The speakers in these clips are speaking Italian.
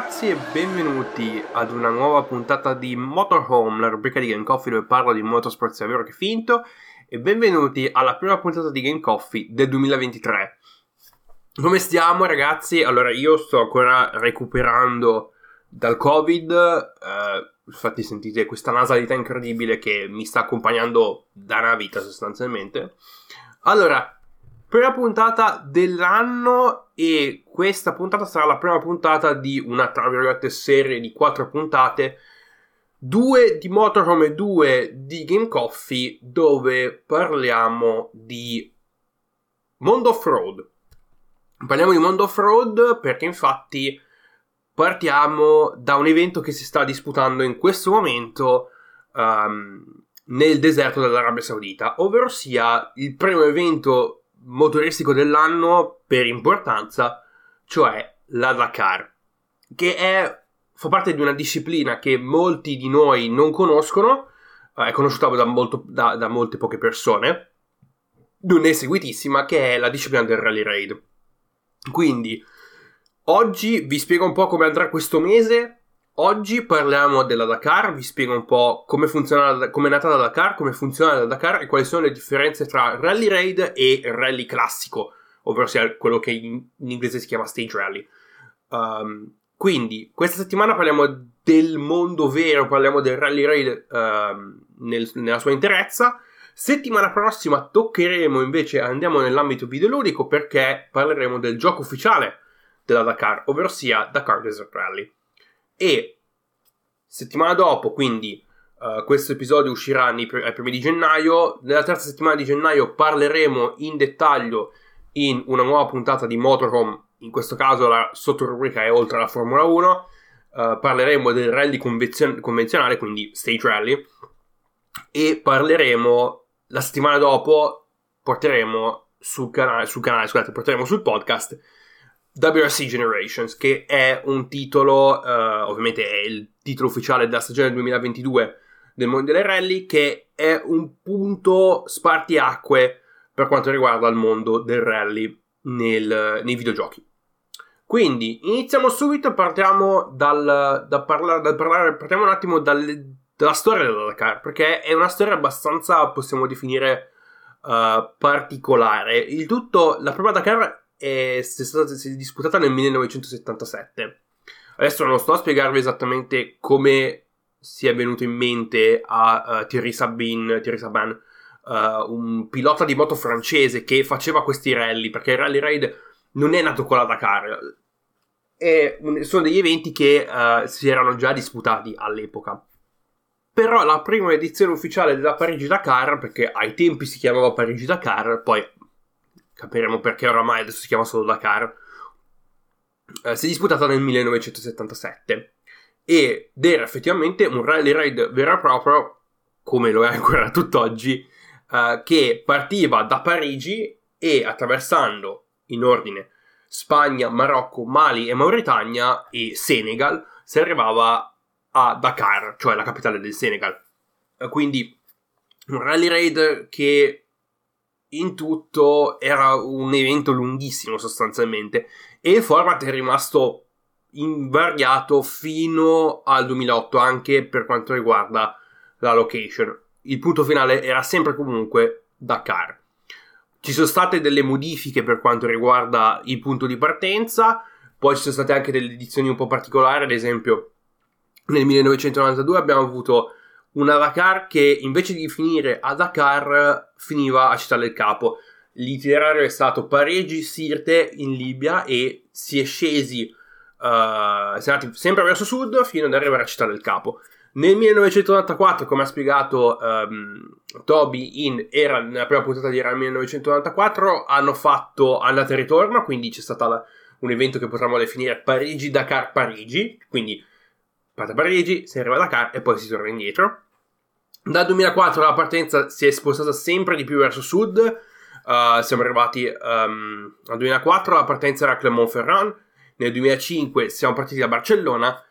Ragazzi e benvenuti ad una nuova puntata di Motorhome, la rubrica di Game Coffee dove parlo di motorsport sia vero che finto e benvenuti alla prima puntata di Game Coffee del 2023. Come stiamo ragazzi? Allora io sto ancora recuperando dal covid, eh, infatti sentite questa nasalità incredibile che mi sta accompagnando da una vita sostanzialmente. Allora, prima puntata dell'anno e questa puntata sarà la prima puntata di una tra virgolette serie di quattro puntate due di Motorhome e due di Game Coffee dove parliamo di Mondo Off-Road. Parliamo di Mondo Off-Road perché infatti partiamo da un evento che si sta disputando in questo momento um, nel deserto dell'Arabia Saudita, ovvero sia il primo evento motoristico dell'anno per importanza, cioè la Dakar, che è, fa parte di una disciplina che molti di noi non conoscono, eh, è conosciuta da, molto, da, da molte poche persone, non è seguitissima, che è la disciplina del Rally Raid. Quindi, oggi vi spiego un po' come andrà questo mese, Oggi parliamo della Dakar, vi spiego un po' come funziona, come è nata la Dakar, come funziona la Dakar e quali sono le differenze tra Rally Raid e Rally classico, ovvero sia quello che in, in inglese si chiama Stage Rally. Um, quindi, questa settimana parliamo del mondo vero, parliamo del Rally Raid um, nel, nella sua interezza. Settimana prossima toccheremo invece, andiamo nell'ambito videoludico perché parleremo del gioco ufficiale della Dakar, ovvero sia Dakar Desert Rally e settimana dopo, quindi uh, questo episodio uscirà ai primi di gennaio, nella terza settimana di gennaio parleremo in dettaglio in una nuova puntata di Motorhome, in questo caso la sottorubrica è oltre alla Formula 1, uh, eh, parleremo del rally convenzio- convenzionale, quindi Stage Rally, e parleremo la settimana dopo, porteremo sul canale, sul canale scusate, porteremo sul podcast WRC Generations, che è un titolo, uh, ovviamente è il titolo ufficiale della stagione 2022 del Mondiale Rally, che è un punto spartiacque per quanto riguarda il mondo del rally nel, nei videogiochi. Quindi iniziamo subito, partiamo dal, da parlare, dal parlare, partiamo un attimo dal, dalla storia della Dakar, perché è una storia abbastanza, possiamo definire, uh, particolare. Il tutto, la prima Dakar è, stata si è disputata nel 1977. Adesso non sto a spiegarvi esattamente come si è venuto in mente a uh, Thierry Sabin, Thierry Sabin uh, un pilota di moto francese che faceva questi rally, perché il Rally Raid non è nato con la Dakar, è, sono degli eventi che uh, si erano già disputati all'epoca. Però la prima edizione ufficiale della Parigi-Dakar, perché ai tempi si chiamava Parigi-Dakar, poi capiremo perché oramai adesso si chiama solo Dakar, eh, si è disputata nel 1977 ed era effettivamente un rally raid vero e proprio, come lo è ancora tutt'oggi, eh, che partiva da Parigi e attraversando in ordine Spagna, Marocco, Mali e Mauritania e Senegal si arrivava a Dakar, cioè la capitale del Senegal. Eh, quindi un rally raid che in tutto era un evento lunghissimo sostanzialmente e il format è rimasto invariato fino al 2008 anche per quanto riguarda la location. Il punto finale era sempre comunque Dakar. Ci sono state delle modifiche per quanto riguarda il punto di partenza, poi ci sono state anche delle edizioni un po' particolari, ad esempio nel 1992 abbiamo avuto una Dakar che invece di finire a Dakar finiva a Città del Capo. L'itinerario è stato Parigi-Sirte in Libia e si è scesi, uh, si è andati sempre verso sud fino ad arrivare a Città del Capo. Nel 1994, come ha spiegato um, Toby in era nella prima puntata di era 1994, hanno fatto andata e ritorno, quindi c'è stato un evento che potremmo definire Parigi-Dakar-Parigi, quindi parte a Parigi, si arriva a Dakar e poi si torna indietro. Dal 2004 la partenza si è spostata sempre di più verso sud, uh, siamo arrivati um, al 2004, la partenza era a Clermont-Ferrand, nel 2005 siamo partiti da Barcellona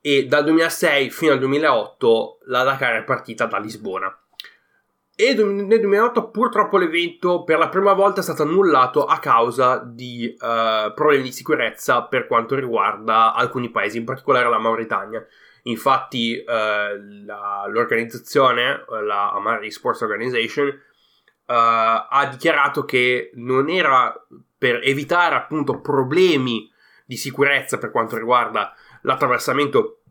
e dal 2006 fino al 2008 la Dakar è partita da Lisbona. E nel 2008 purtroppo l'evento per la prima volta è stato annullato a causa di uh, problemi di sicurezza per quanto riguarda alcuni paesi, in particolare la Mauritania. Infatti uh, la, l'organizzazione, la Amari Sports Organization, uh, ha dichiarato che non era per evitare appunto problemi di sicurezza per quanto riguarda l'attraversamento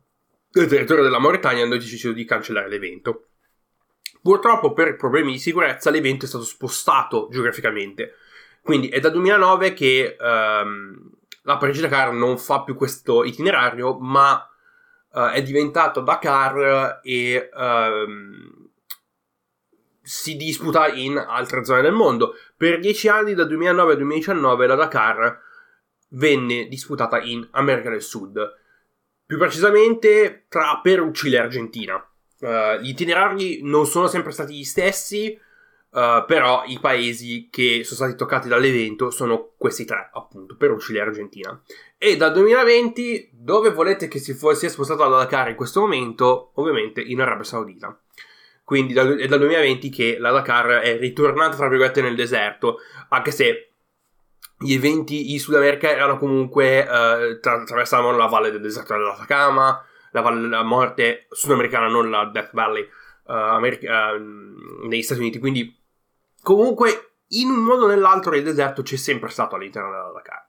del territorio della Mauritania, hanno deciso di cancellare l'evento. Purtroppo per problemi di sicurezza l'evento è stato spostato geograficamente. Quindi è dal 2009 che ehm, la Parigi-Dakar non fa più questo itinerario, ma eh, è diventato Dakar e ehm, si disputa in altre zone del mondo. Per dieci anni, dal 2009 al 2019, la Dakar venne disputata in America del Sud, più precisamente tra Cile e Argentina. Uh, gli itinerari non sono sempre stati gli stessi, uh, però i paesi che sono stati toccati dall'evento sono questi tre, appunto, Perù, Cile e Argentina. E dal 2020, dove volete che si sia spostato la Dakar in questo momento? Ovviamente in Arabia Saudita. Quindi è dal 2020 che la Dakar è ritornata, tra virgolette, nel deserto, anche se gli eventi in Sud America erano comunque, uh, tra- attraversavano la valle del deserto dell'Atacama, la della Morte sudamericana, non la Death Valley uh, America, uh, negli Stati Uniti. Quindi, comunque, in un modo o nell'altro, il deserto c'è sempre stato all'interno della Dakar.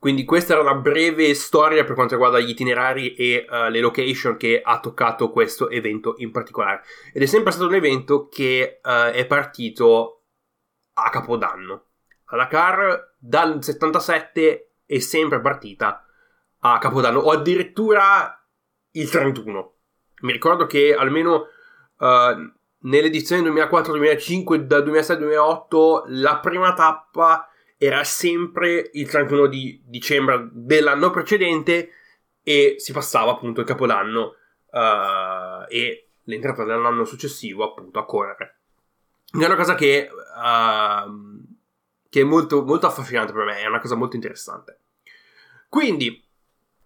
Quindi questa era una breve storia per quanto riguarda gli itinerari e uh, le location che ha toccato questo evento in particolare. Ed è sempre stato un evento che uh, è partito a Capodanno. La Dakar dal 77 è sempre partita a Capodanno o addirittura il 31. Mi ricordo che almeno uh, nell'edizione 2004-2005, da 2006-2008, la prima tappa era sempre il 31 di dicembre dell'anno precedente e si passava appunto il capodanno uh, e l'entrata dell'anno successivo appunto a correre. È una cosa che, uh, che è molto, molto affascinante per me, è una cosa molto interessante. Quindi,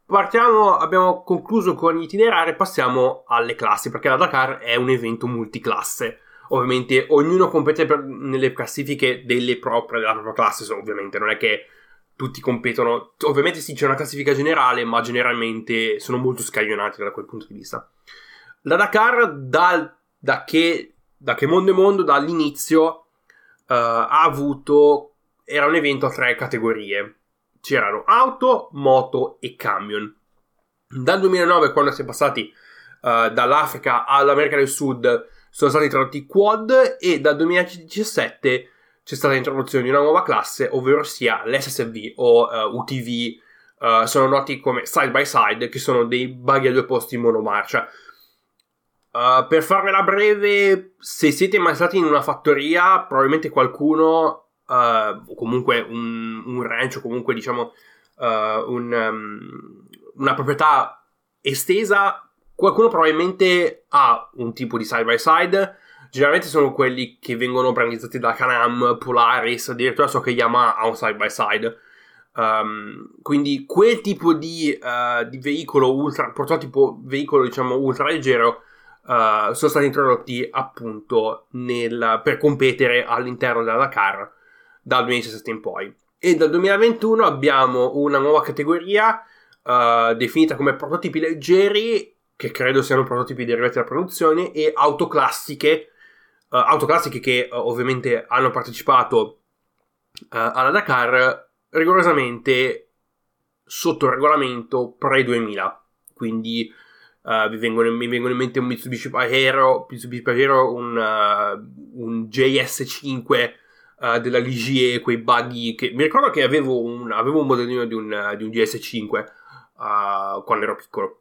Partiamo, abbiamo concluso con gli itinerari, passiamo alle classi, perché la Dakar è un evento multiclasse. Ovviamente ognuno compete per, nelle classifiche delle proprie, della propria classe, ovviamente non è che tutti competono. Ovviamente sì, c'è una classifica generale, ma generalmente sono molto scaglionati da quel punto di vista. La Dakar, da, da, che, da che mondo è mondo, dall'inizio, uh, ha avuto. Era un evento a tre categorie c'erano auto, moto e camion. Dal 2009, quando si è passati uh, dall'Africa all'America del Sud, sono stati introdotti quad e dal 2017 c'è stata l'introduzione di una nuova classe, ovvero sia l'SSV o uh, UTV, uh, sono noti come side by side, che sono dei buggy a due posti in monomarcia. Uh, per farvela breve, se siete mai stati in una fattoria, probabilmente qualcuno uh, comunque un, un ranch o comunque diciamo uh, un, um, una proprietà estesa, qualcuno probabilmente ha un tipo di side by side. Generalmente sono quelli che vengono brandizzati da Canam, Polaris, addirittura so che Yamaha ha un side by side. Um, quindi quel tipo di, uh, di, veicolo ultra prototipo veicolo diciamo ultra leggero uh, sono stati introdotti appunto nel, per competere all'interno della Dakar dal 2017 in poi. E dal 2021 abbiamo una nuova categoria uh, definita come prototipi leggeri, che credo siano prototipi derivati dalla produzione, e auto classiche, uh, auto classiche che uh, ovviamente hanno partecipato alla Dakar rigorosamente sotto regolamento pre-2000. Quindi Uh, mi, vengono, mi, vengono, in mente un Mitsubishi Pajero, Mitsubishi Pajero un, uh, un JS5 uh, della Ligier, quei buggy che mi ricordo che avevo un, avevo un modellino di un, di un GS5 uh, eh, quando ero piccolo.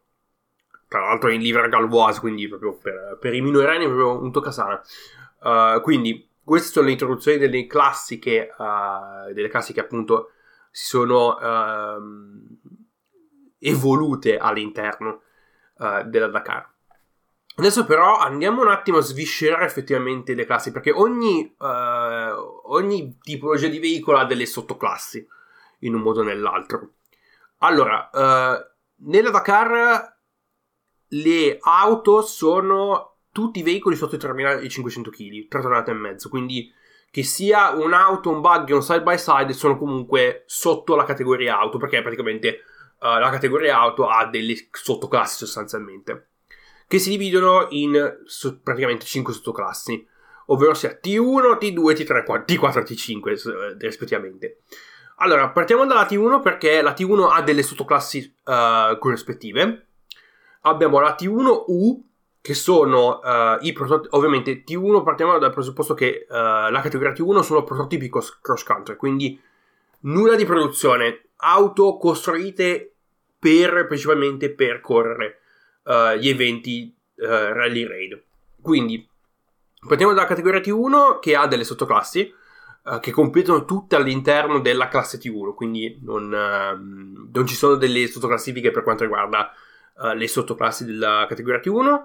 Tra l'altro in livre galvoise, quindi proprio per, per i minorenni proprio un toccasana. Uh, quindi queste sono le introduzioni delle classiche, delle classi che appunto si sono ehm, evolute all'interno della Dakar. Adesso però andiamo un attimo a sviscerare effettivamente le classi, perché ogni, ogni tipologia di veicolo ha delle sottoclassi, in un modo o nell'altro. Allora, uh, nella Dakar le auto sono tutti i veicoli sotto i 3.500 kg, 3 tonnate e mezzo, quindi che sia un'auto, un buggy un side by side sono comunque sotto la categoria auto, perché praticamente uh, la categoria auto ha delle sottoclassi sostanzialmente, che si dividono in so, praticamente 5 sottoclassi, ovvero sia T1, T2, T3, T4 e T5 rispettivamente. Allora, partiamo dalla T1 perché la T1 ha delle sottoclassi uh, corrispettive. Abbiamo la T1U, che sono uh, i prototipi. Ovviamente, T1 partiamo dal presupposto che uh, la categoria T1 sono prototipi cross country, quindi nulla di produzione, auto costruite per principalmente per correre gli eventi rally raid. Quindi, partiamo dalla categoria T1 che ha delle sottoclassi uh, che competono tutte all'interno della classe T1, quindi non, uh, non ci sono delle sottoclassifiche per quanto riguarda uh, le sottoclassi della categoria T1.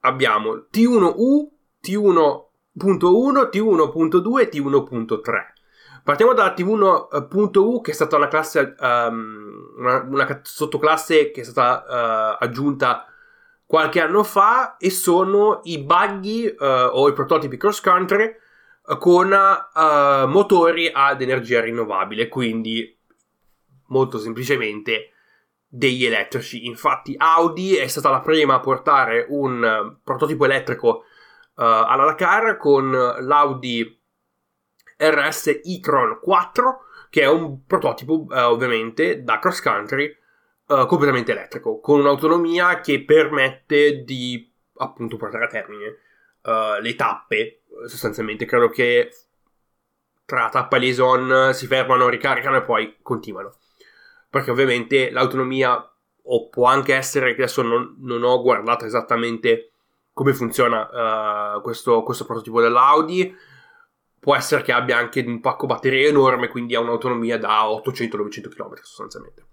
Abbiamo T1U, T1.1, T1.2 e T1.3. Partiamo dalla T1.U che è stata una classe, um, una, una, sottoclasse che è stata uh, aggiunta qualche anno fa e sono i buggy uh, o i prototipi cross country con uh, motori ad energia rinnovabile, quindi molto semplicemente degli elettrici. Infatti Audi è stata la prima a portare un prototipo elettrico uh, alla Dakar con l'Audi RS e-tron 4, che è un prototipo uh, ovviamente da cross country completamente elettrico, con un'autonomia che permette di appunto portare a termine le tappe sostanzialmente credo che tra tappa e liaison si fermano, ricaricano e poi continuano. Perché ovviamente l'autonomia, o può anche essere che adesso non, non ho guardato esattamente come funziona uh, questo, questo, prototipo dell'Audi. Può essere che abbia anche un pacco batteria enorme, quindi ha un'autonomia da 800-900 km sostanzialmente.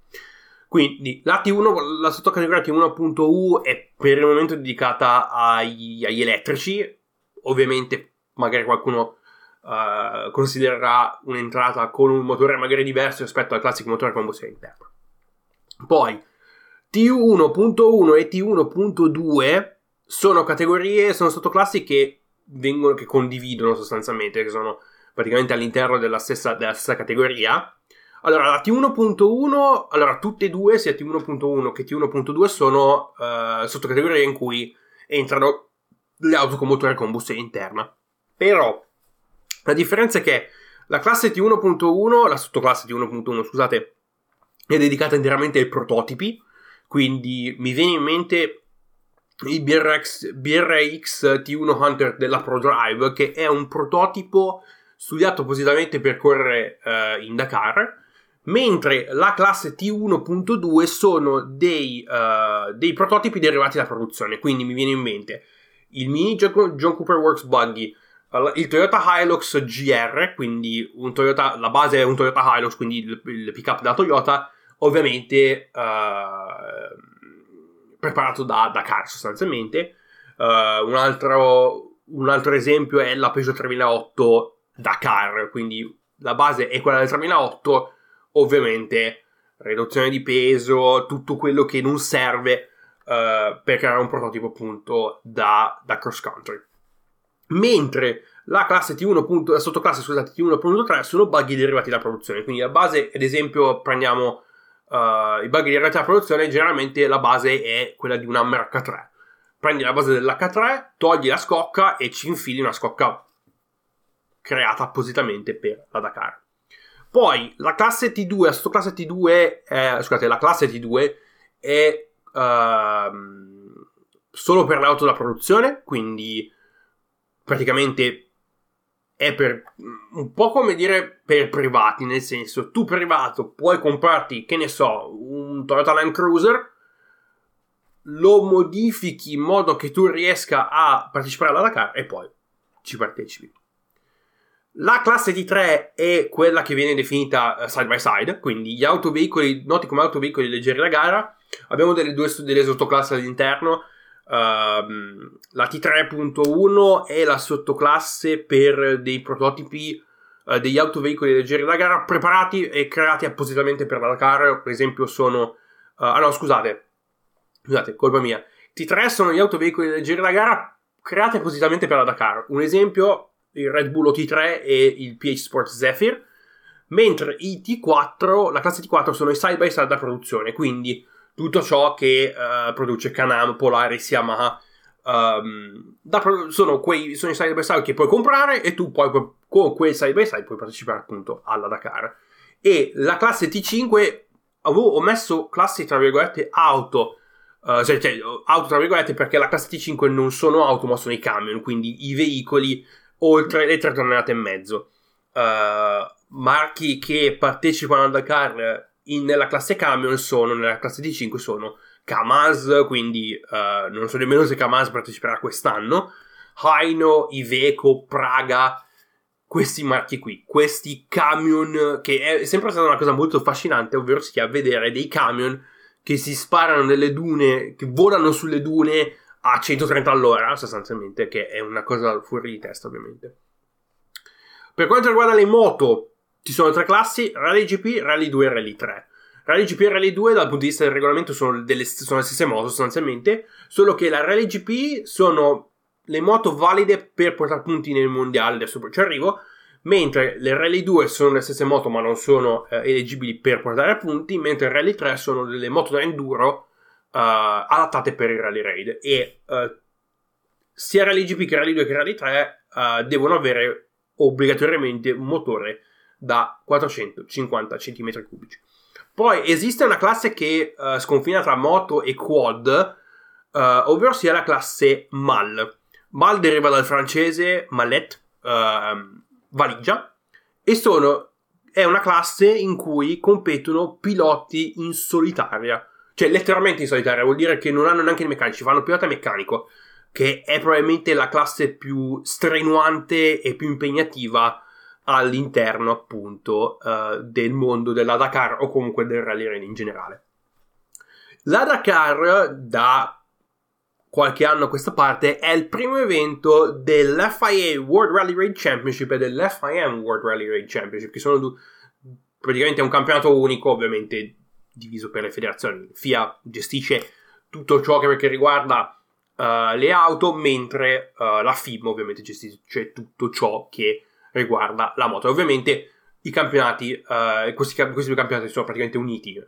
Quindi la T1, la sottocategoria T1.U è per il momento dedicata ai, agli elettrici. Ovviamente magari qualcuno uh, considererà un'entrata con un motore magari diverso rispetto al classico motore a combustione interna. Poi T1.1 e T1.2 sono categorie, sono sottoclassi che vengono, che condividono sostanzialmente, che sono praticamente all'interno della stessa, della stessa categoria. Allora, la T1.1, allora tutte e due, sia T1.1 che T1.2, sono uh, sottocategorie in cui entrano le auto con motore a combustione interna. Però la differenza è che la classe T1.1, la sottoclasse T1.1, scusate, è dedicata interamente ai prototipi, quindi mi viene in mente il BRX, BRX T1 Hunter della ProDrive, che è un prototipo studiato appositamente per correre uh, in Dakar, mentre la classe T1.2 sono dei, uh, dei, prototipi derivati da produzione, quindi mi viene in mente il mini John Cooper Works Buggy, il Toyota Hilux GR, quindi Toyota, la base è un Toyota Hilux, quindi il, il pick-up della Toyota, ovviamente uh, preparato da, da car sostanzialmente. Uh, un, altro, un, altro, esempio è la Peugeot 3008 Dakar, quindi la base è quella del 3008, ovviamente riduzione di peso, tutto quello che non serve uh, per creare un prototipo appunto da, da cross country. Mentre la classe T1. la sottoclasse scusate T1.3 sono buggy derivati dalla produzione. Quindi la base ad esempio prendiamo uh, i buggy derivati dalla produzione generalmente la base è quella di un Hammer H3 prendi la base dell'H3 togli la scocca e ci infili una scocca creata appositamente per la Dakar poi la classe T2 la sottoclasse T2 è, scusate la classe T2 è uh, solo per l'auto da produzione quindi praticamente è per un po' come dire per privati, nel senso tu privato puoi comprarti, che ne so, un Toyota Land Cruiser, lo modifichi in modo che tu riesca a partecipare alla Dakar e poi ci partecipi. La classe T3 è quella che viene definita eh, side by side, quindi gli autoveicoli noti come autoveicoli leggeri da gara. Abbiamo delle due delle sottoclassi all'interno Uh, la T3.1 è la sottoclasse per dei prototipi uh, degli autoveicoli leggeri da gara preparati e creati appositamente per la Dakar. Per esempio, sono. Uh, ah no, scusate, scusate, colpa mia. T3 sono gli autoveicoli leggeri da gara create appositamente per la Dakar. Un esempio, il Red Bull OT3 e il PH Sports Zephyr, mentre i T4, la classe T4 sono i side by side da produzione, quindi tutto ciò che uh, produce Canam, Polaris, Yamaha, um, da, sono, quei, sono i side by side che puoi comprare e tu poi con quei side by side puoi partecipare appunto alla Dakar. E la classe T5 avevo messo classi tra virgolette auto Uh, cioè, cioè, auto tra virgolette perché la classe T5 non sono auto ma sono i camion, quindi i veicoli oltre le 3 tonnellate e mezzo. Uh, marchi che partecipano al Dakar in, nella classe camion sono, nella classe T5 sono Kamaz, quindi uh, non so nemmeno se Kamaz parteciperà quest'anno, Haino, Iveco, Praga, questi marchi qui, questi camion, che è sempre stata una cosa molto affascinante, ovvero sia vedere dei camion che si sparano nelle dune, che volano sulle dune a 130 all'ora, sostanzialmente, che è una cosa fuori di testa, ovviamente. Per quanto riguarda le moto, ci sono tre classi, Rally GP, Rally 2 e Rally 3. Rally GP e Rally 2 dal punto di vista del regolamento sono, delle, sono le stesse moto sostanzialmente, solo che la Rally GP sono le moto valide per portare punti nel mondiale, adesso ci arrivo, mentre le Rally 2 sono le stesse moto ma non sono eh, eleggibili per portare punti, mentre le Rally 3 sono delle moto da enduro adattate per il Rally Raid e eh, sia Rally GP che Rally 2 che Rally 3 eh, devono avere obbligatoriamente un motore da 450 cm3. Poi esiste una classe che uh, sconfina tra moto e quad, uh, ovvero sia la classe MAL. MAL deriva dal francese mallette, uh, valigia e sono, è una classe in cui competono piloti in solitaria. Cioè, letteralmente in solitaria, vuol dire che non hanno neanche i meccanici, fanno pilota meccanico, che è probabilmente la classe più strenuante e più impegnativa all'interno, appunto, uh, del mondo della Dakar o comunque del rally in generale. La Dakar, da qualche anno a questa parte è il primo evento dell'FIA World Rally Raid Championship e dell'FIM World Rally Raid Championship, che sono du- praticamente un campionato unico, ovviamente diviso per le federazioni. FIA gestisce tutto ciò che riguarda uh, le auto, mentre uh, la FIM ovviamente gestisce tutto ciò che riguarda la moto. Ovviamente i campionati, uh, questi, questi, due campionati sono praticamente uniti,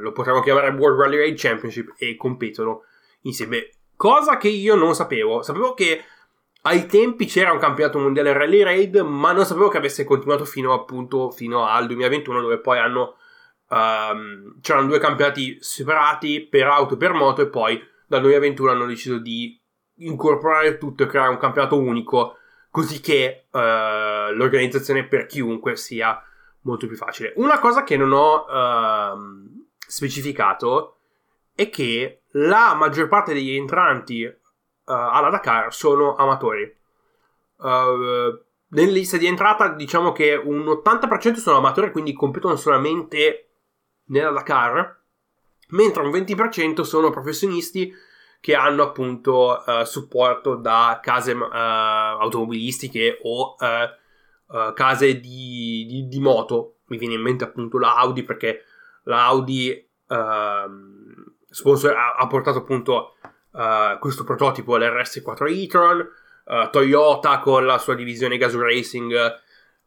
lo potremmo chiamare World Rally Raid Championship e competono insieme Cosa che io non sapevo. Sapevo che ai tempi c'era un campionato mondiale Rally Raid, ma non sapevo che avesse continuato fino appunto fino al 2021, dove poi hanno. Um, c'erano due campionati separati per auto e per moto, e poi dal 2021 hanno deciso di incorporare tutto e creare un campionato unico, così che uh, l'organizzazione per chiunque sia molto più facile. Una cosa che non ho uh, specificato è che la maggior parte degli entranti uh, alla Dakar sono amatori. Uh, nelle liste di entrata diciamo che un 80% sono amatori, quindi competono solamente nella Dakar, mentre un 20% sono professionisti che hanno appunto uh, supporto da case uh, automobilistiche o uh, case di, di, di, moto. Mi viene in mente appunto la Audi perché la Audi ehm, sponsor ha, ha portato appunto uh, questo prototipo l'RS4 e-tron uh, Toyota con la sua divisione Gas Racing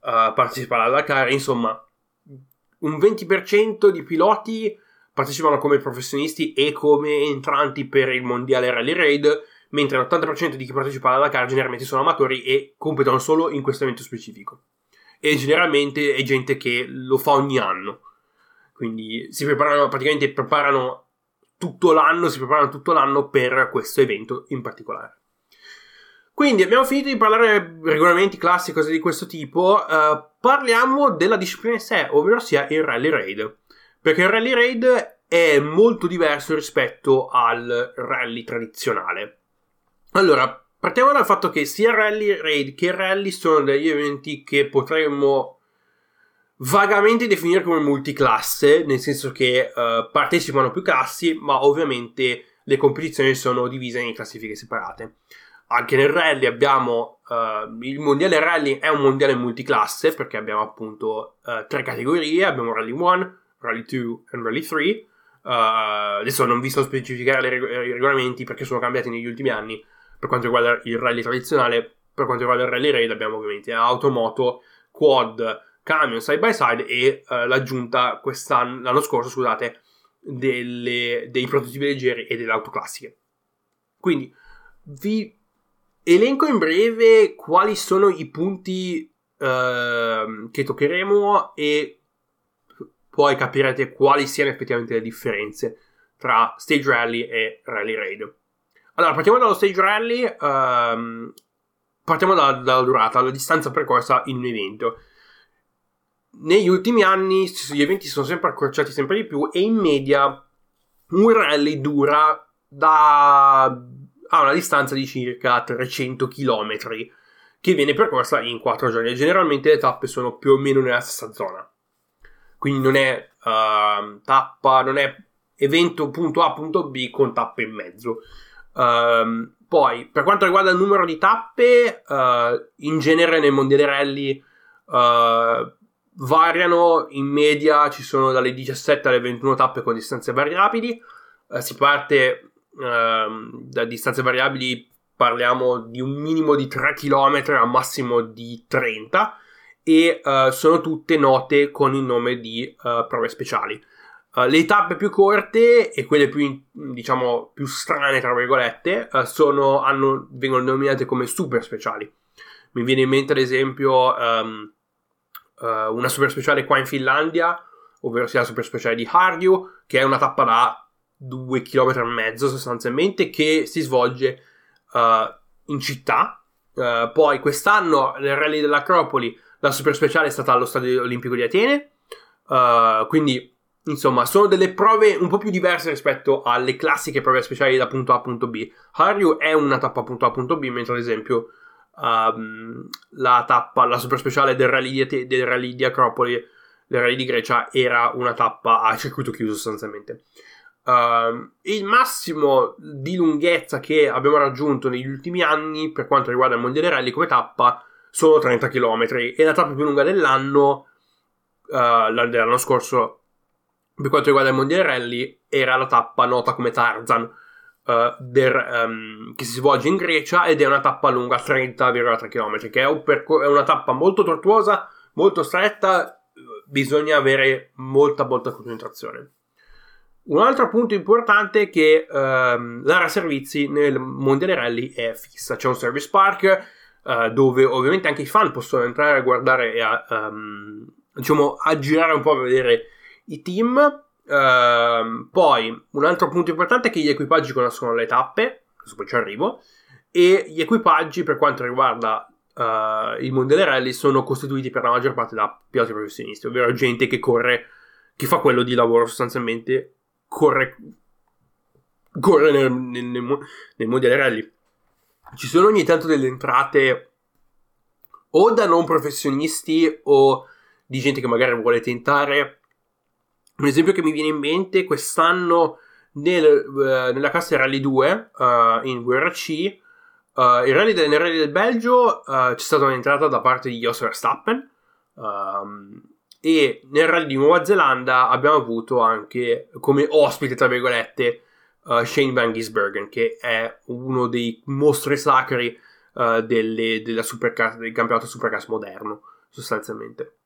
partecipa alla Dakar insomma un 20% di piloti partecipano come professionisti e come entranti per il mondiale Rally Raid mentre l'80% di chi partecipa alla Dakar generalmente sono amatori e competono solo in questo evento specifico e generalmente è gente che lo fa ogni anno quindi si preparano praticamente preparano tutto l'anno, si preparano tutto l'anno per questo evento in particolare. Quindi abbiamo finito di parlare di regolamenti, classi, cose di questo tipo. Uh, parliamo della disciplina in sé, ovvero sia il Rally Raid. Perché il Rally Raid è molto diverso rispetto al rally tradizionale. Allora, partiamo dal fatto che sia Rally Raid che Rally sono degli eventi che potremmo vagamente definire come multiclasse, nel senso che uh, partecipano più classi, ma ovviamente le competizioni sono divise in classifiche separate. Anche nel rally abbiamo uh, il mondiale rally è un mondiale multiclasse perché abbiamo appunto uh, tre categorie, abbiamo rally 1, rally 2 e rally 3. adesso non vi sto specificare reg- i regolamenti perché sono cambiati negli ultimi anni, per quanto riguarda il rally tradizionale, per quanto riguarda il rally raid abbiamo ovviamente automoto, quad, camion, side by side e uh, l'aggiunta l'anno scorso, scusate, delle, dei prototipi leggeri e delle auto classiche. Quindi vi elenco in breve quali sono i punti uh, che toccheremo e poi capirete quali siano effettivamente le differenze tra Stage Rally e Rally Raid. Allora, partiamo dallo Stage Rally, um, partiamo dalla, dalla durata, la distanza percorsa in un evento. Negli ultimi anni gli eventi sono sempre accorciati sempre di più e in media un rally dura da a una distanza di circa 300 km che viene percorsa in 4 giorni. Generalmente le tappe sono più o meno nella stessa zona. Quindi non è uh, tappa, non è evento punto A punto B con tappe in mezzo. Uh, poi, per quanto riguarda il numero di tappe, uh, in genere nei mondiali rally uh, variano, in media ci sono dalle 17 alle 21 tappe con distanze variabili. Uh, si parte da distanze variabili, parliamo di un minimo di 3 km a massimo di 30 e sono tutte note con il nome di prove speciali. Uh, le tappe più corte e quelle più, diciamo, più strane, tra virgolette, uh, sono, hanno, vengono denominate come super speciali. Mi viene in mente, ad esempio, um, uh, una super speciale qua in Finlandia, ovvero sia la super speciale di Harju, che è una tappa da 2 km e mezzo sostanzialmente, che si svolge in città. poi quest'anno, nel rally dell'Acropoli, la super speciale è stata allo Stadio Olimpico di Atene, quindi Insomma, sono delle prove un po' più diverse rispetto alle classiche prove speciali da punto A a punto B. Haryu è una tappa punto A punto B, mentre ad esempio um, la tappa, la super speciale del rally di, del rally di Acropoli, del rally di Grecia, era una tappa a circuito chiuso sostanzialmente. Uh, il massimo di lunghezza che abbiamo raggiunto negli ultimi anni per quanto riguarda il mondiale rally come tappa sono 30 km e la tappa più lunga dell'anno, uh, l'anno scorso per quanto riguarda il mondiale rally era la tappa nota come Tarzan uh, der, um, che si svolge in Grecia ed è una tappa lunga 30,3 km che è, un percor- è, una tappa molto tortuosa molto stretta bisogna avere molta molta concentrazione un altro punto importante è che um, l'area servizi nel mondiale rally è fissa c'è un service park uh, dove ovviamente anche i fan possono entrare a guardare e a um, diciamo a girare un po' a vedere i team. Uh, poi un altro punto importante è che gli equipaggi conoscono le tappe, adesso poi ci arrivo, e gli equipaggi per quanto riguarda uh, il mondiale rally sono costituiti per la maggior parte da piloti professionisti, ovvero gente che corre, che fa quello di lavoro sostanzialmente, corre, corre nel, nel, nel, nel mondiale rally. Ci sono ogni tanto delle entrate o da non professionisti o di gente che magari vuole tentare un esempio che mi viene in mente quest'anno nel, uh, nella classe Rally 2 uh, eh, in uh, il rally del, nel Rally del Belgio c'è stata un'entrata da parte di Jos Verstappen um, e nel Rally di Nuova Zelanda abbiamo avuto anche come ospite, tra virgolette, Shane Van Gisbergen, che è uno dei mostri sacri delle, della superclass, del campionato Superclass moderno, sostanzialmente.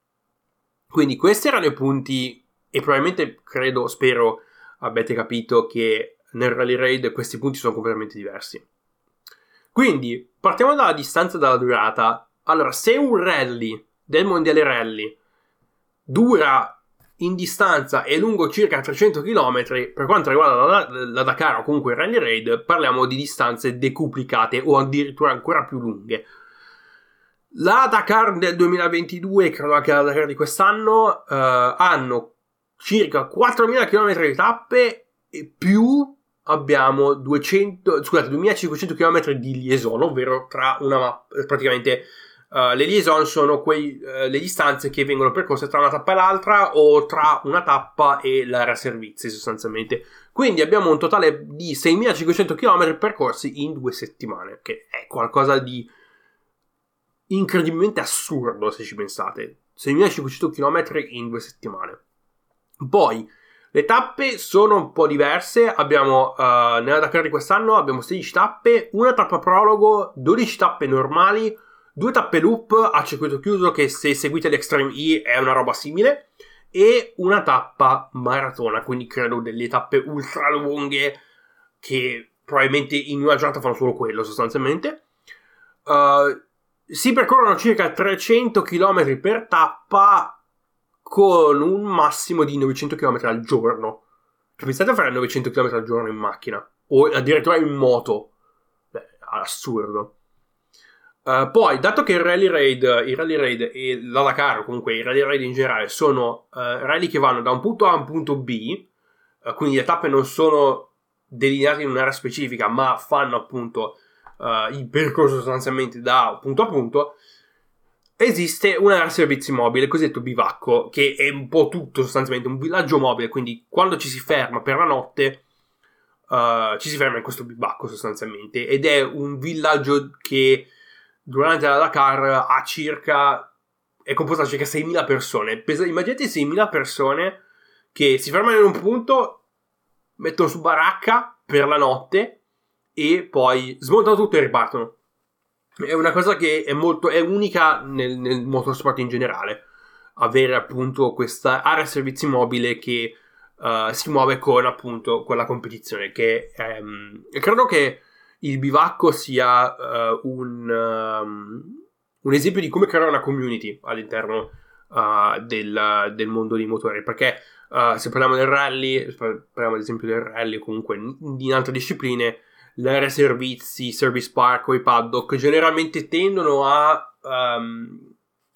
Quindi questi erano i punti e probabilmente credo, spero abbiate capito che nel Rally Raid questi punti sono completamente diversi. Quindi, partiamo dalla distanza e dalla durata. Allora, se un rally del mondiale rally dura in distanza e lungo circa 300 km, per quanto riguarda la, la Dakar o comunque il Rally Raid, parliamo di distanze decuplicate o addirittura ancora più lunghe. La Dakar del 2022 e credo anche la Dakar di quest'anno uh, hanno circa 4.000 km di tappe e più abbiamo 200, scusate, 2500 km di liaison, ovvero tra una mappa, praticamente uh, le liaison sono quei, uh, le distanze che vengono percorse tra una tappa e l'altra o tra una tappa e l'area servizi sostanzialmente. Quindi abbiamo un totale di 6500 km percorsi in due settimane, che è qualcosa di incredibilmente assurdo se ci pensate. 6500 km in due settimane. Poi Le tappe sono un po' diverse, abbiamo uh, nella Dakar di quest'anno abbiamo 16 tappe, una tappa prologo, 12 tappe normali, due tappe loop a circuito chiuso che se seguite l'Extreme E è una roba simile e una tappa maratona, quindi credo delle tappe ultra lunghe che probabilmente in una giornata fanno solo quello sostanzialmente. Uh, si percorrono circa 300 km per tappa con un massimo di 900 km al giorno. Cioè, pensate a fare 900 km al giorno in macchina o addirittura in moto. Beh, assurdo. Uh, poi, dato che il rally raid, il rally raid e la Dakar, o comunque i rally raid in generale, sono uh, rally che vanno da un punto A a un punto B, uh, quindi le tappe non sono delineate in un'area specifica, ma fanno appunto il percorso sostanzialmente da punto a punto, esiste un servizio mobile, cosiddetto bivacco, che è un po' tutto sostanzialmente un villaggio mobile, quindi quando ci si ferma per la notte ci si ferma in questo bivacco sostanzialmente ed è un villaggio che durante la Dakar ha circa è composto da circa 6.000 persone. Pesa, immaginate 6.000 persone che si fermano in un punto, mettono su baracca per la notte e poi smontano tutto e ripartono è una cosa che è molto è unica nel, nel motorsport in generale avere appunto questa area servizi mobile che uh, si muove con appunto con la competizione che um, credo che il bivacco sia uh, un, um, un, esempio di come creare una community all'interno uh, del, del, mondo dei motori perché se parliamo del rally parliamo ad esempio del rally o comunque in, altre discipline l'area servizi, service park o i paddock generalmente tendono a um,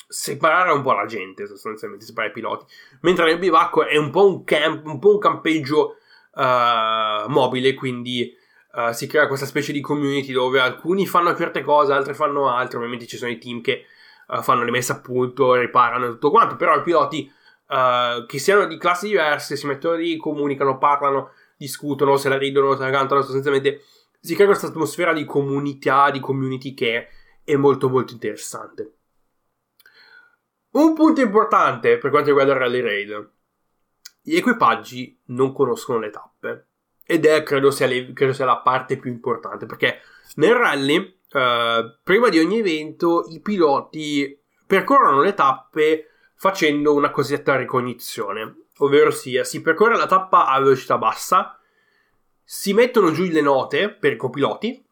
separare un po' la gente, sostanzialmente, separare i piloti. Mentre nel bivacco è un po' un, camp, un, po un campeggio uh, mobile, quindi uh, si crea questa specie di community dove alcuni fanno certe cose, altri fanno altre. Ovviamente ci sono i team che uh, fanno le messe a punto, riparano e tutto quanto, però i piloti che siano di classi diverse si mettono lì, comunicano, parlano, discutono, se la ridono, se la cantano, sostanzialmente si crea questa atmosfera di comunità, di community che è molto molto interessante. Un punto importante per quanto riguarda il Rally Raid. Gli equipaggi non conoscono le tappe. Ed è, credo sia, le, credo sia la parte più importante, perché nel rally, eh, prima di ogni evento, i piloti percorrono le tappe facendo una cosiddetta ricognizione, ovvero sia si percorre la tappa a velocità bassa, si mettono giù le note per i copiloti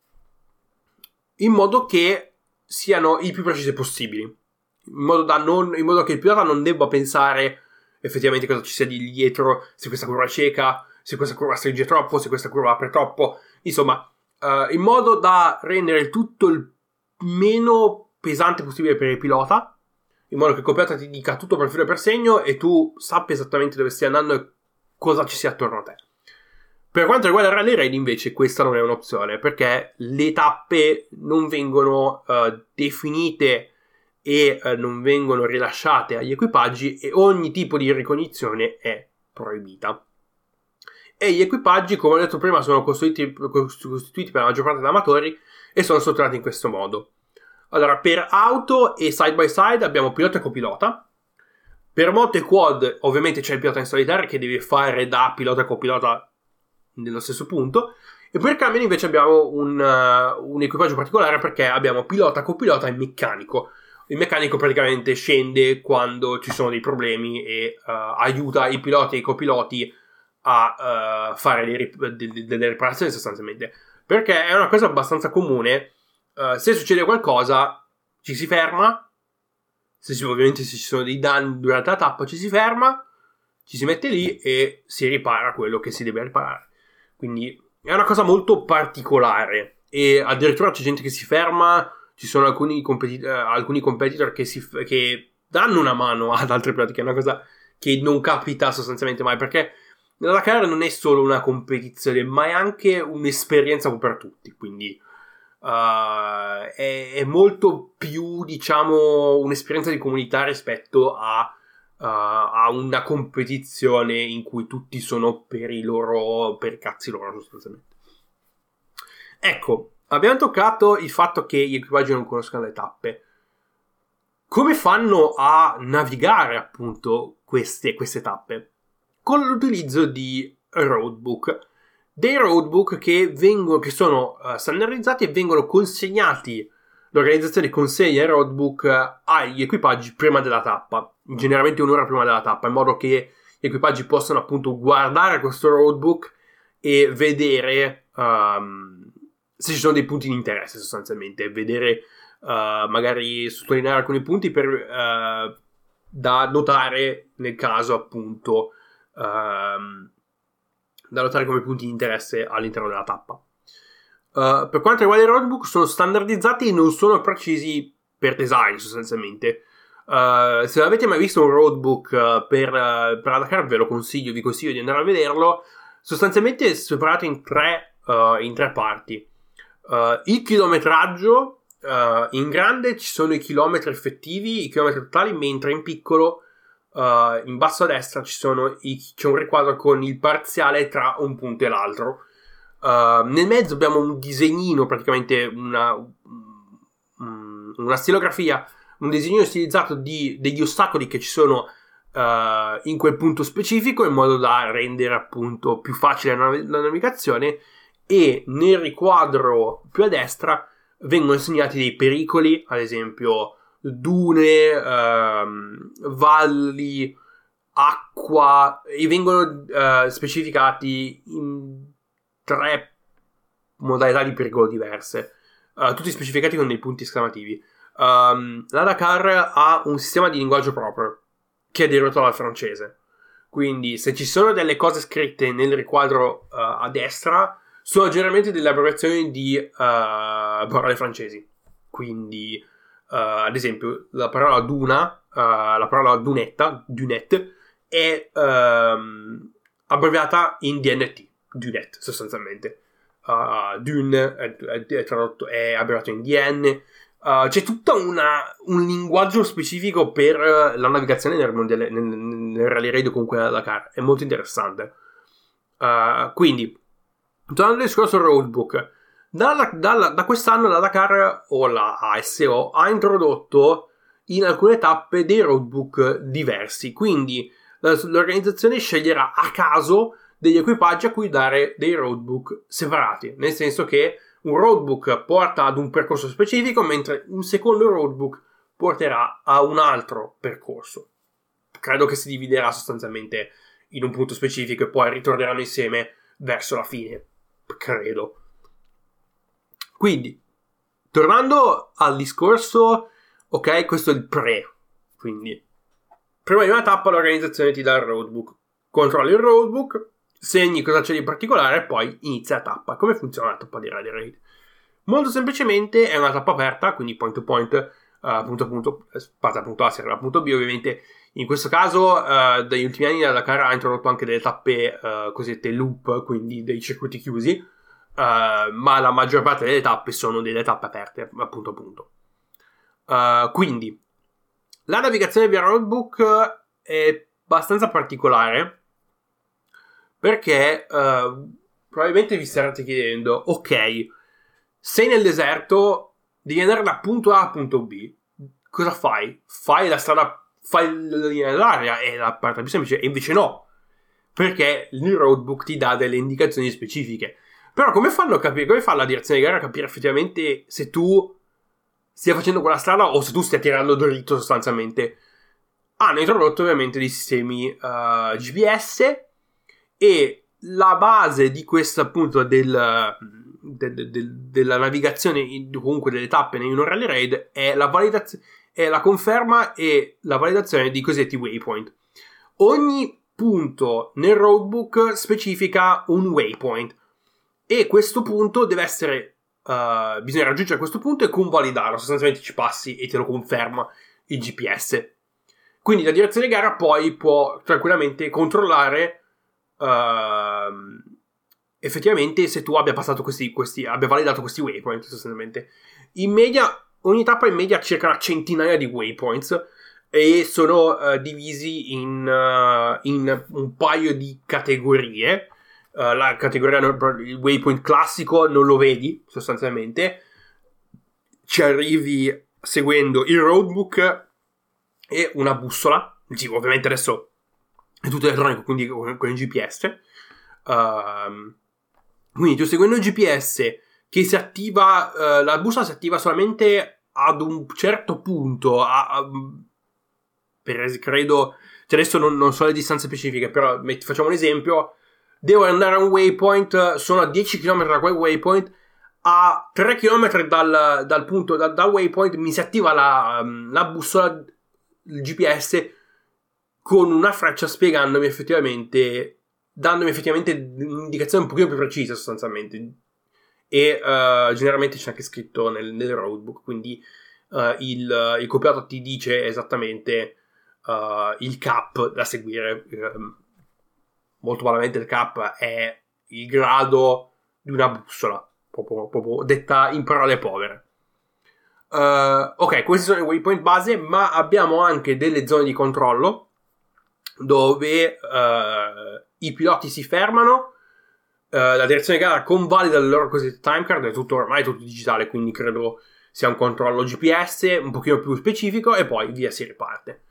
in modo che siano il più precise possibili. In modo, non, in modo, che il pilota non debba pensare effettivamente cosa ci sia di dietro, se questa curva è cieca, se questa curva stringe troppo, se questa curva apre troppo. Insomma, uh, in modo da rendere il tutto il meno pesante possibile per il pilota, in modo che il pilota ti dica tutto per filo e per segno e tu sappia esattamente dove stai andando e cosa ci sia attorno a te. Per quanto riguarda il rally raid invece questa non è un'opzione perché le tappe non vengono uh, definite e uh, non vengono rilasciate agli equipaggi e ogni tipo di ricognizione è proibita. E gli equipaggi, come ho detto prima, sono costituiti, costituiti per la maggior parte da amatori e sono strutturati in questo modo. Allora, per auto e side by side abbiamo pilota e copilota. Per moto e quad, ovviamente c'è il pilota in solitario che deve fare da pilota e copilota nello stesso punto. E per camion invece abbiamo un, uh, un, equipaggio particolare perché abbiamo pilota, copilota e meccanico. Il meccanico praticamente scende quando ci sono dei problemi e uh, aiuta i piloti e i copiloti a uh, fare rip- de- delle riparazioni sostanzialmente. Perché è una cosa abbastanza comune. se succede qualcosa, ci si ferma. Se, ovviamente se ci sono dei danni durante la tappa, ci si ferma, ci si mette lì e si ripara quello che si deve riparare. Quindi è una cosa molto particolare e addirittura c'è gente che si ferma, ci sono alcuni, competi- uh, alcuni competitor che, si, che danno una mano ad altre piloti, è una cosa che non capita sostanzialmente mai perché la Dakar non è solo una competizione, ma è anche un'esperienza per tutti. Quindi uh, è, è, molto più, diciamo, un'esperienza di comunità rispetto a uh, a una competizione in cui tutti sono per i loro per i cazzi loro sostanzialmente ecco abbiamo toccato il fatto che gli equipaggi non conoscano le tappe come fanno a navigare appunto queste, queste tappe con l'utilizzo di roadbook. Dei roadbook che, vengono, che sono uh, standardizzati e vengono consegnati l'organizzazione consegna il roadbook agli equipaggi prima della tappa, generalmente un'ora prima della tappa, in modo che gli equipaggi possano appunto guardare questo roadbook e vedere um, se ci sono dei punti di interesse sostanzialmente, vedere uh, magari sottolineare alcuni punti per, uh, da notare nel caso appunto uh, da notare come punti di interesse all'interno della tappa. Uh, per quanto riguarda i roadbook, sono standardizzati e non sono precisi per design sostanzialmente. Uh, se avete mai visto un roadbook uh, per, uh, per la Dakar, ve lo consiglio, vi consiglio di andare a vederlo. Sostanzialmente è separato in tre, in tre parti. il chilometraggio, in grande ci sono i chilometri effettivi, i chilometri totali, mentre in piccolo, in basso a destra, i, c'è un riquadro con il parziale tra un punto e l'altro. Uh, nel mezzo abbiamo un disegnino, praticamente una, una stilografia, un disegnino stilizzato di, degli ostacoli che ci sono uh, in quel punto specifico in modo da rendere appunto più facile la, la navigazione e nel riquadro più a destra vengono insegnati dei pericoli, ad esempio dune, uh, valli, acqua e vengono uh, specificati in tre modalità di pericolo diverse, uh, tutti specificati con dei punti esclamativi. Um, la Dakar ha un sistema di linguaggio proprio che è derivato dal francese. Quindi, se ci sono delle cose scritte nel riquadro uh, a destra, sono generalmente delle abbreviazioni di uh, parole francesi. Quindi, uh, ad esempio, la parola duna, la parola dunetta, dunette, è um, abbreviata in DNT. Dunet sostanzialmente. Uh, Dune è, è, è, tradotto, è abbreviato in DN. Uh, c'è tutto un linguaggio specifico per la navigazione nel, nel, nel rally raid o comunque alla Dakar. È molto interessante. Uh, quindi, tornando al discorso roadbook, da, da, da, quest'anno la Dakar o la ASO ha introdotto in alcune tappe dei roadbook diversi. Quindi l'organizzazione sceglierà a caso degli equipaggi a cui dare dei roadbook separati, nel senso che un roadbook porta ad un percorso specifico, mentre un secondo roadbook porterà a un altro percorso. Credo che si dividerà sostanzialmente in un punto specifico e poi ritorneranno insieme verso la fine. Credo. Quindi, tornando al discorso, ok, questo è il pre. Quindi, prima di una tappa l'organizzazione ti dà il roadbook. Controlli il roadbook, segni cosa c'è di particolare e poi inizia la tappa. Come funziona la tappa di Rally Raid? Molto semplicemente è una tappa aperta, quindi point to point, uh, punto a punto, parte dal punto A si arriva punto B. Ovviamente in questo caso uh, dagli ultimi anni la Dakar ha introdotto anche delle tappe uh, cosiddette loop, quindi dei circuiti chiusi, uh, ma la maggior parte delle tappe sono delle tappe aperte, appunto a punto. quindi la navigazione via roadbook è abbastanza particolare perché uh, probabilmente vi starete chiedendo, ok, sei nel deserto, devi andare da punto A a punto B, cosa fai? Fai la strada, fai la linea dell'aria, è la parte più semplice, e invece no, perché il roadbook ti dà delle indicazioni specifiche. Però come fanno a capire, come fa la direzione di gara a capire effettivamente se tu stia facendo quella strada o se tu stia tirando dritto sostanzialmente? Hanno introdotto ovviamente dei sistemi uh, eh, GPS e la base di questo appunto del, de, de, de, della navigazione comunque delle tappe in un rally raid è la, validaz- è la conferma e la validazione di cosiddetti waypoint ogni punto nel roadbook specifica un waypoint e questo punto deve essere uh, bisogna raggiungere questo punto e convalidarlo. Sostanzialmente ci passi e te lo conferma il GPS quindi la direzione di gara poi può tranquillamente controllare uh, effettivamente se tu abbia passato questi, questi abbia validato questi waypoint sostanzialmente. In media ogni tappa in media circa una centinaia di waypoints e sono uh, divisi in, uh, in, un paio di categorie uh, la categoria il waypoint classico non lo vedi sostanzialmente ci arrivi seguendo il roadbook e una bussola sì, ovviamente adesso è tutto elettronico, quindi con, con il GPS. Uh, quindi tu seguendo il GPS che si attiva, uh, la bussola si attiva solamente ad un certo punto, a, a, per, credo, cioè adesso non, non, so le distanze specifiche, però metti, facciamo un esempio, devo andare a un waypoint, sono a 10 km da quel waypoint, a 3 km dal, dal punto, dal, dal, waypoint mi si attiva la, la bussola, il GPS, con una freccia spiegandomi effettivamente, dandomi effettivamente un'indicazione un pochino più precisa sostanzialmente. E uh, generalmente c'è anche scritto nel, nel roadbook, quindi uh, il, il, copiato ti dice esattamente uh, il cap da seguire. Um, molto banalmente il cap è il grado di una bussola, proprio, proprio detta in parole povere. Uh, ok, questi sono i waypoint base, ma abbiamo anche delle zone di controllo dove uh, i piloti si fermano, uh, la direzione di gara convalida le loro cosiddette timecard, è tutto ormai tutto digitale, quindi credo sia un controllo GPS un pochino più specifico e poi via si riparte.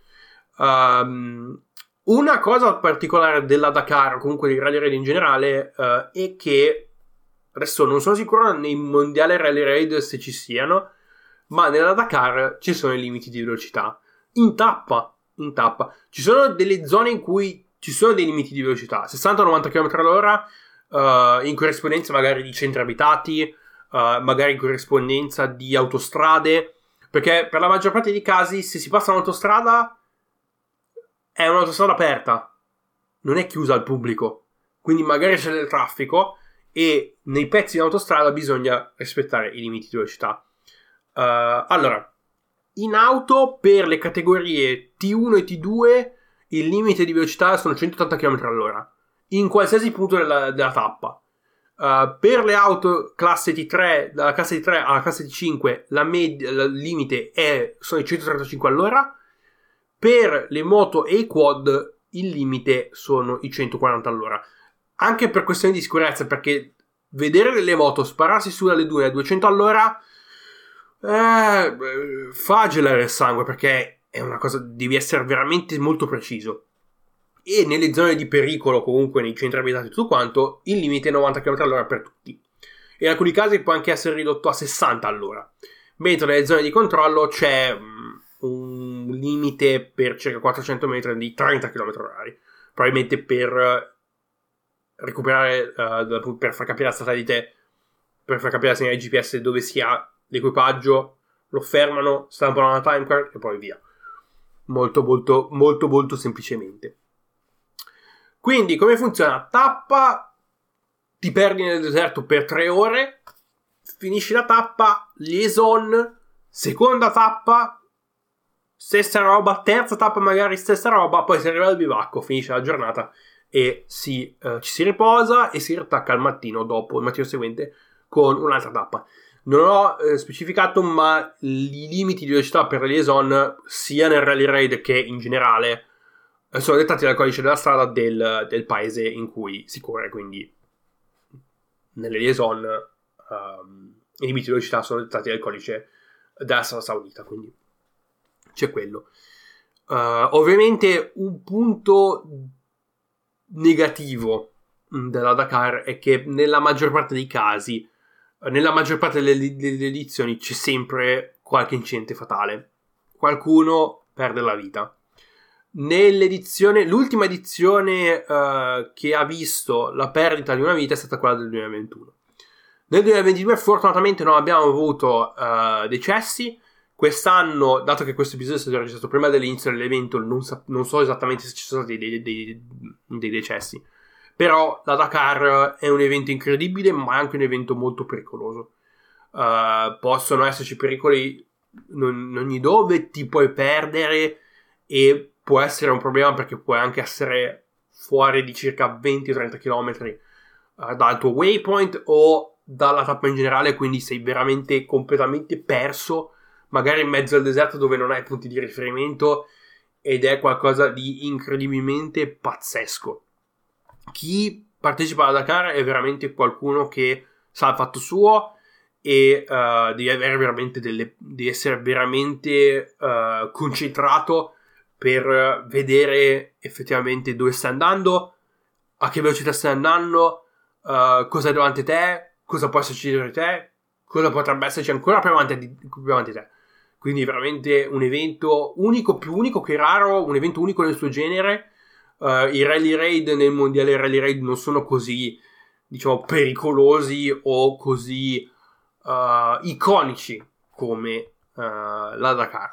Um, una cosa particolare della Dakar, comunque di Rally Raid in generale, uh, è che adesso non sono sicuro nei mondiali Rally Raid se ci siano, ma nella Dakar ci sono i limiti di velocità. In tappa in tappa. Ci sono delle zone in cui ci sono dei limiti di velocità, 60-90 km all'ora, uh, in corrispondenza magari di centri abitati, uh, magari in corrispondenza di autostrade, perché per la maggior parte dei casi se si passa un'autostrada è un'autostrada aperta, non è chiusa al pubblico, quindi magari c'è del traffico e nei pezzi di autostrada bisogna rispettare i limiti di velocità. Uh, allora, in auto per le categorie T1 e T2 il limite di velocità sono 180 km all'ora in qualsiasi punto della, della tappa. Uh, per le auto classe T3, dalla classe T3 alla classe T5, la med- il limite è, sono i 135 all'ora. Per le moto e i quad, il limite sono i 140 all'ora. Anche per questioni di sicurezza, perché vedere delle moto spararsi su dalle dune a 200 all'ora eh, fa gelare il sangue perché è una cosa, devi essere veramente molto preciso. E nelle zone di pericolo, comunque nei centri abitati e tutto quanto, il limite è 90 km all'ora per tutti. In alcuni casi può anche essere ridotto a 60 all'ora. Mentre nelle zone di controllo c'è um, un limite per circa 400 metri di 30 km h Probabilmente per recuperare, uh, per far capire al satellite, per far capire al segnale GPS dove sia l'equipaggio, lo fermano, stampano una time card e poi via. Molto, molto, molto, molto semplicemente. Quindi, come funziona? Tappa, ti perdi nel deserto per tre ore, finisci la tappa, liaison, seconda tappa, stessa roba, terza tappa magari stessa roba, poi si arriva al bivacco, finisce la giornata e si, uh, ci si riposa e si riattacca al mattino dopo, il mattino seguente, con un'altra tappa. Non ho eh, specificato, ma i limiti di velocità per la liaison, sia nel rally raid che in generale, eh, sono dettati dal codice della strada del, del, paese in cui si corre. Quindi, nelle liaison, um, i limiti di velocità sono dettati dal codice della strada saudita. Quindi, c'è quello. Uh, ovviamente, un punto negativo della Dakar è che nella maggior parte dei casi nella maggior parte delle, delle edizioni c'è sempre qualche incidente fatale. Qualcuno perde la vita. Nell'edizione, l'ultima edizione uh, che ha visto la perdita di una vita è stata quella del 2021. Nel 2022 fortunatamente non abbiamo avuto uh, decessi. Quest'anno, dato che questo episodio è stato registrato prima dell'inizio dell'evento, non, sa- non so esattamente se ci sono stati dei, dei, dei decessi. Però la Dakar è un evento incredibile, ma è anche un evento molto pericoloso. Uh, possono esserci pericoli in ogni dove, ti puoi perdere e può essere un problema perché puoi anche essere fuori di circa 20-30 km uh, dal tuo waypoint o dalla tappa in generale, quindi sei veramente completamente perso, magari in mezzo al deserto dove non hai punti di riferimento ed è qualcosa di incredibilmente pazzesco chi partecipa alla Dakar è veramente qualcuno che sa il fatto suo e uh, devi avere veramente delle, devi essere veramente uh, concentrato per vedere effettivamente dove stai andando, a che velocità stai andando, uh, cosa è davanti a te, cosa può esserci dietro di te, cosa potrebbe esserci ancora più avanti, di, più avanti di te. Quindi veramente un evento unico, più unico che raro, un evento unico nel suo genere. Uh, I rally raid nel mondiale rally raid non sono così, diciamo, pericolosi o così uh, iconici come uh, la Dakar.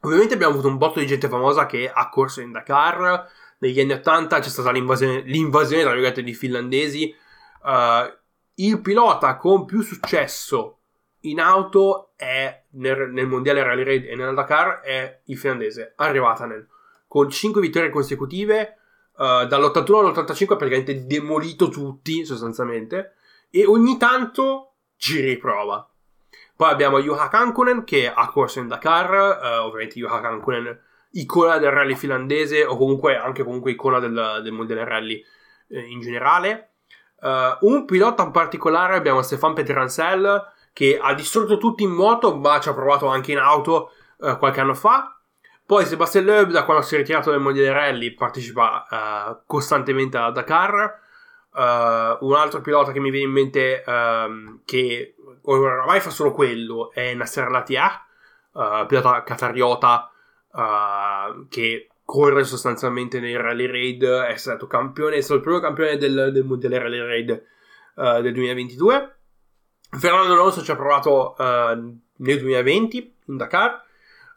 Ovviamente abbiamo avuto un botto di gente famosa che ha corso in Dakar. Negli anni 80 c'è stata l'invasione, l'invasione tra virgolette, di finlandesi. Uh, il pilota con più successo in auto è nel, nel mondiale Rally Raid e nella Dakar è il finlandese, Arrivatanen, con 5 vittorie consecutive. Uh, dall'81 all'85 ha praticamente demolito tutti sostanzialmente e ogni tanto ci riprova poi abbiamo Juha Kankunen che ha corso in Dakar, uh, ovviamente Juha Kankunen icona del rally finlandese o comunque anche comunque icona del, del mondiale rally eh, in generale. Uh, un pilota in particolare abbiamo Stefan Petransel che ha distrutto tutti in moto ma ci ha provato anche in auto uh, qualche anno fa. Poi Sebastian Loeb da quando si è ritirato dal mondiale rally partecipa uh, costantemente a Dakar. un altro pilota che mi viene in mente um, che oramai fa solo quello, è Nasser Latia, uh, pilota catariota uh, che corre sostanzialmente nei rally raid, è stato campione, è stato il primo campione del, del mondiale rally raid uh, del 2022. Fernando Alonso ci ha provato uh, nel 2020 in Dakar.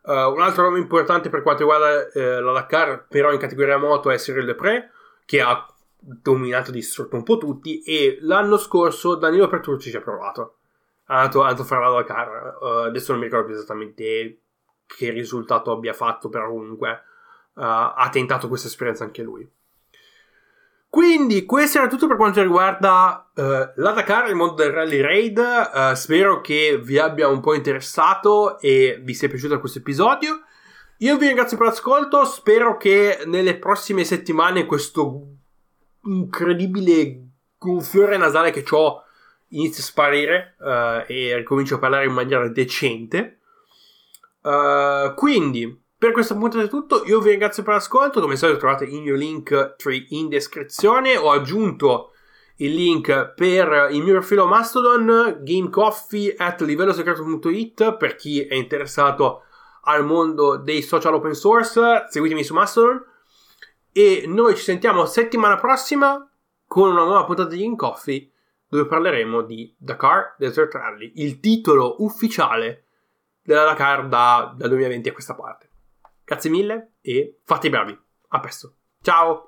Uh, un altro nome importante per quanto riguarda uh, la Dakar, però in categoria moto, è Cyril Depré, che ha dominato e distrutto un po' tutti. E l'anno scorso Danilo Petrucci ci ha provato ha andato, a fare la Dakar. Adesso non mi ricordo più esattamente che risultato abbia fatto, però comunque ha tentato questa esperienza anche lui. Quindi questo era tutto per quanto riguarda uh, la Dakar, il mondo del Rally Raid. Uh, spero che vi abbia un po' interessato e vi sia piaciuto questo episodio. Io vi ringrazio per l'ascolto, spero che nelle prossime settimane questo incredibile gonfiore nasale che ho inizia a sparire uh, e ricomincio a parlare in maniera decente. Uh, quindi, per questa puntata è tutto. Io vi ringrazio per l'ascolto. Come sempre trovate il mio link in descrizione. Ho aggiunto il link per il mio profilo Mastodon, gamecoffee at livellosecreto.it per chi è interessato al mondo dei social open source. Seguitemi su Mastodon. E noi ci sentiamo settimana prossima con una nuova puntata di Game Coffee dove parleremo di Dakar Desert Rally, il titolo ufficiale della Dakar da, dal 2020 a questa parte. Grazie mille e fate i bravi. A presto. Ciao!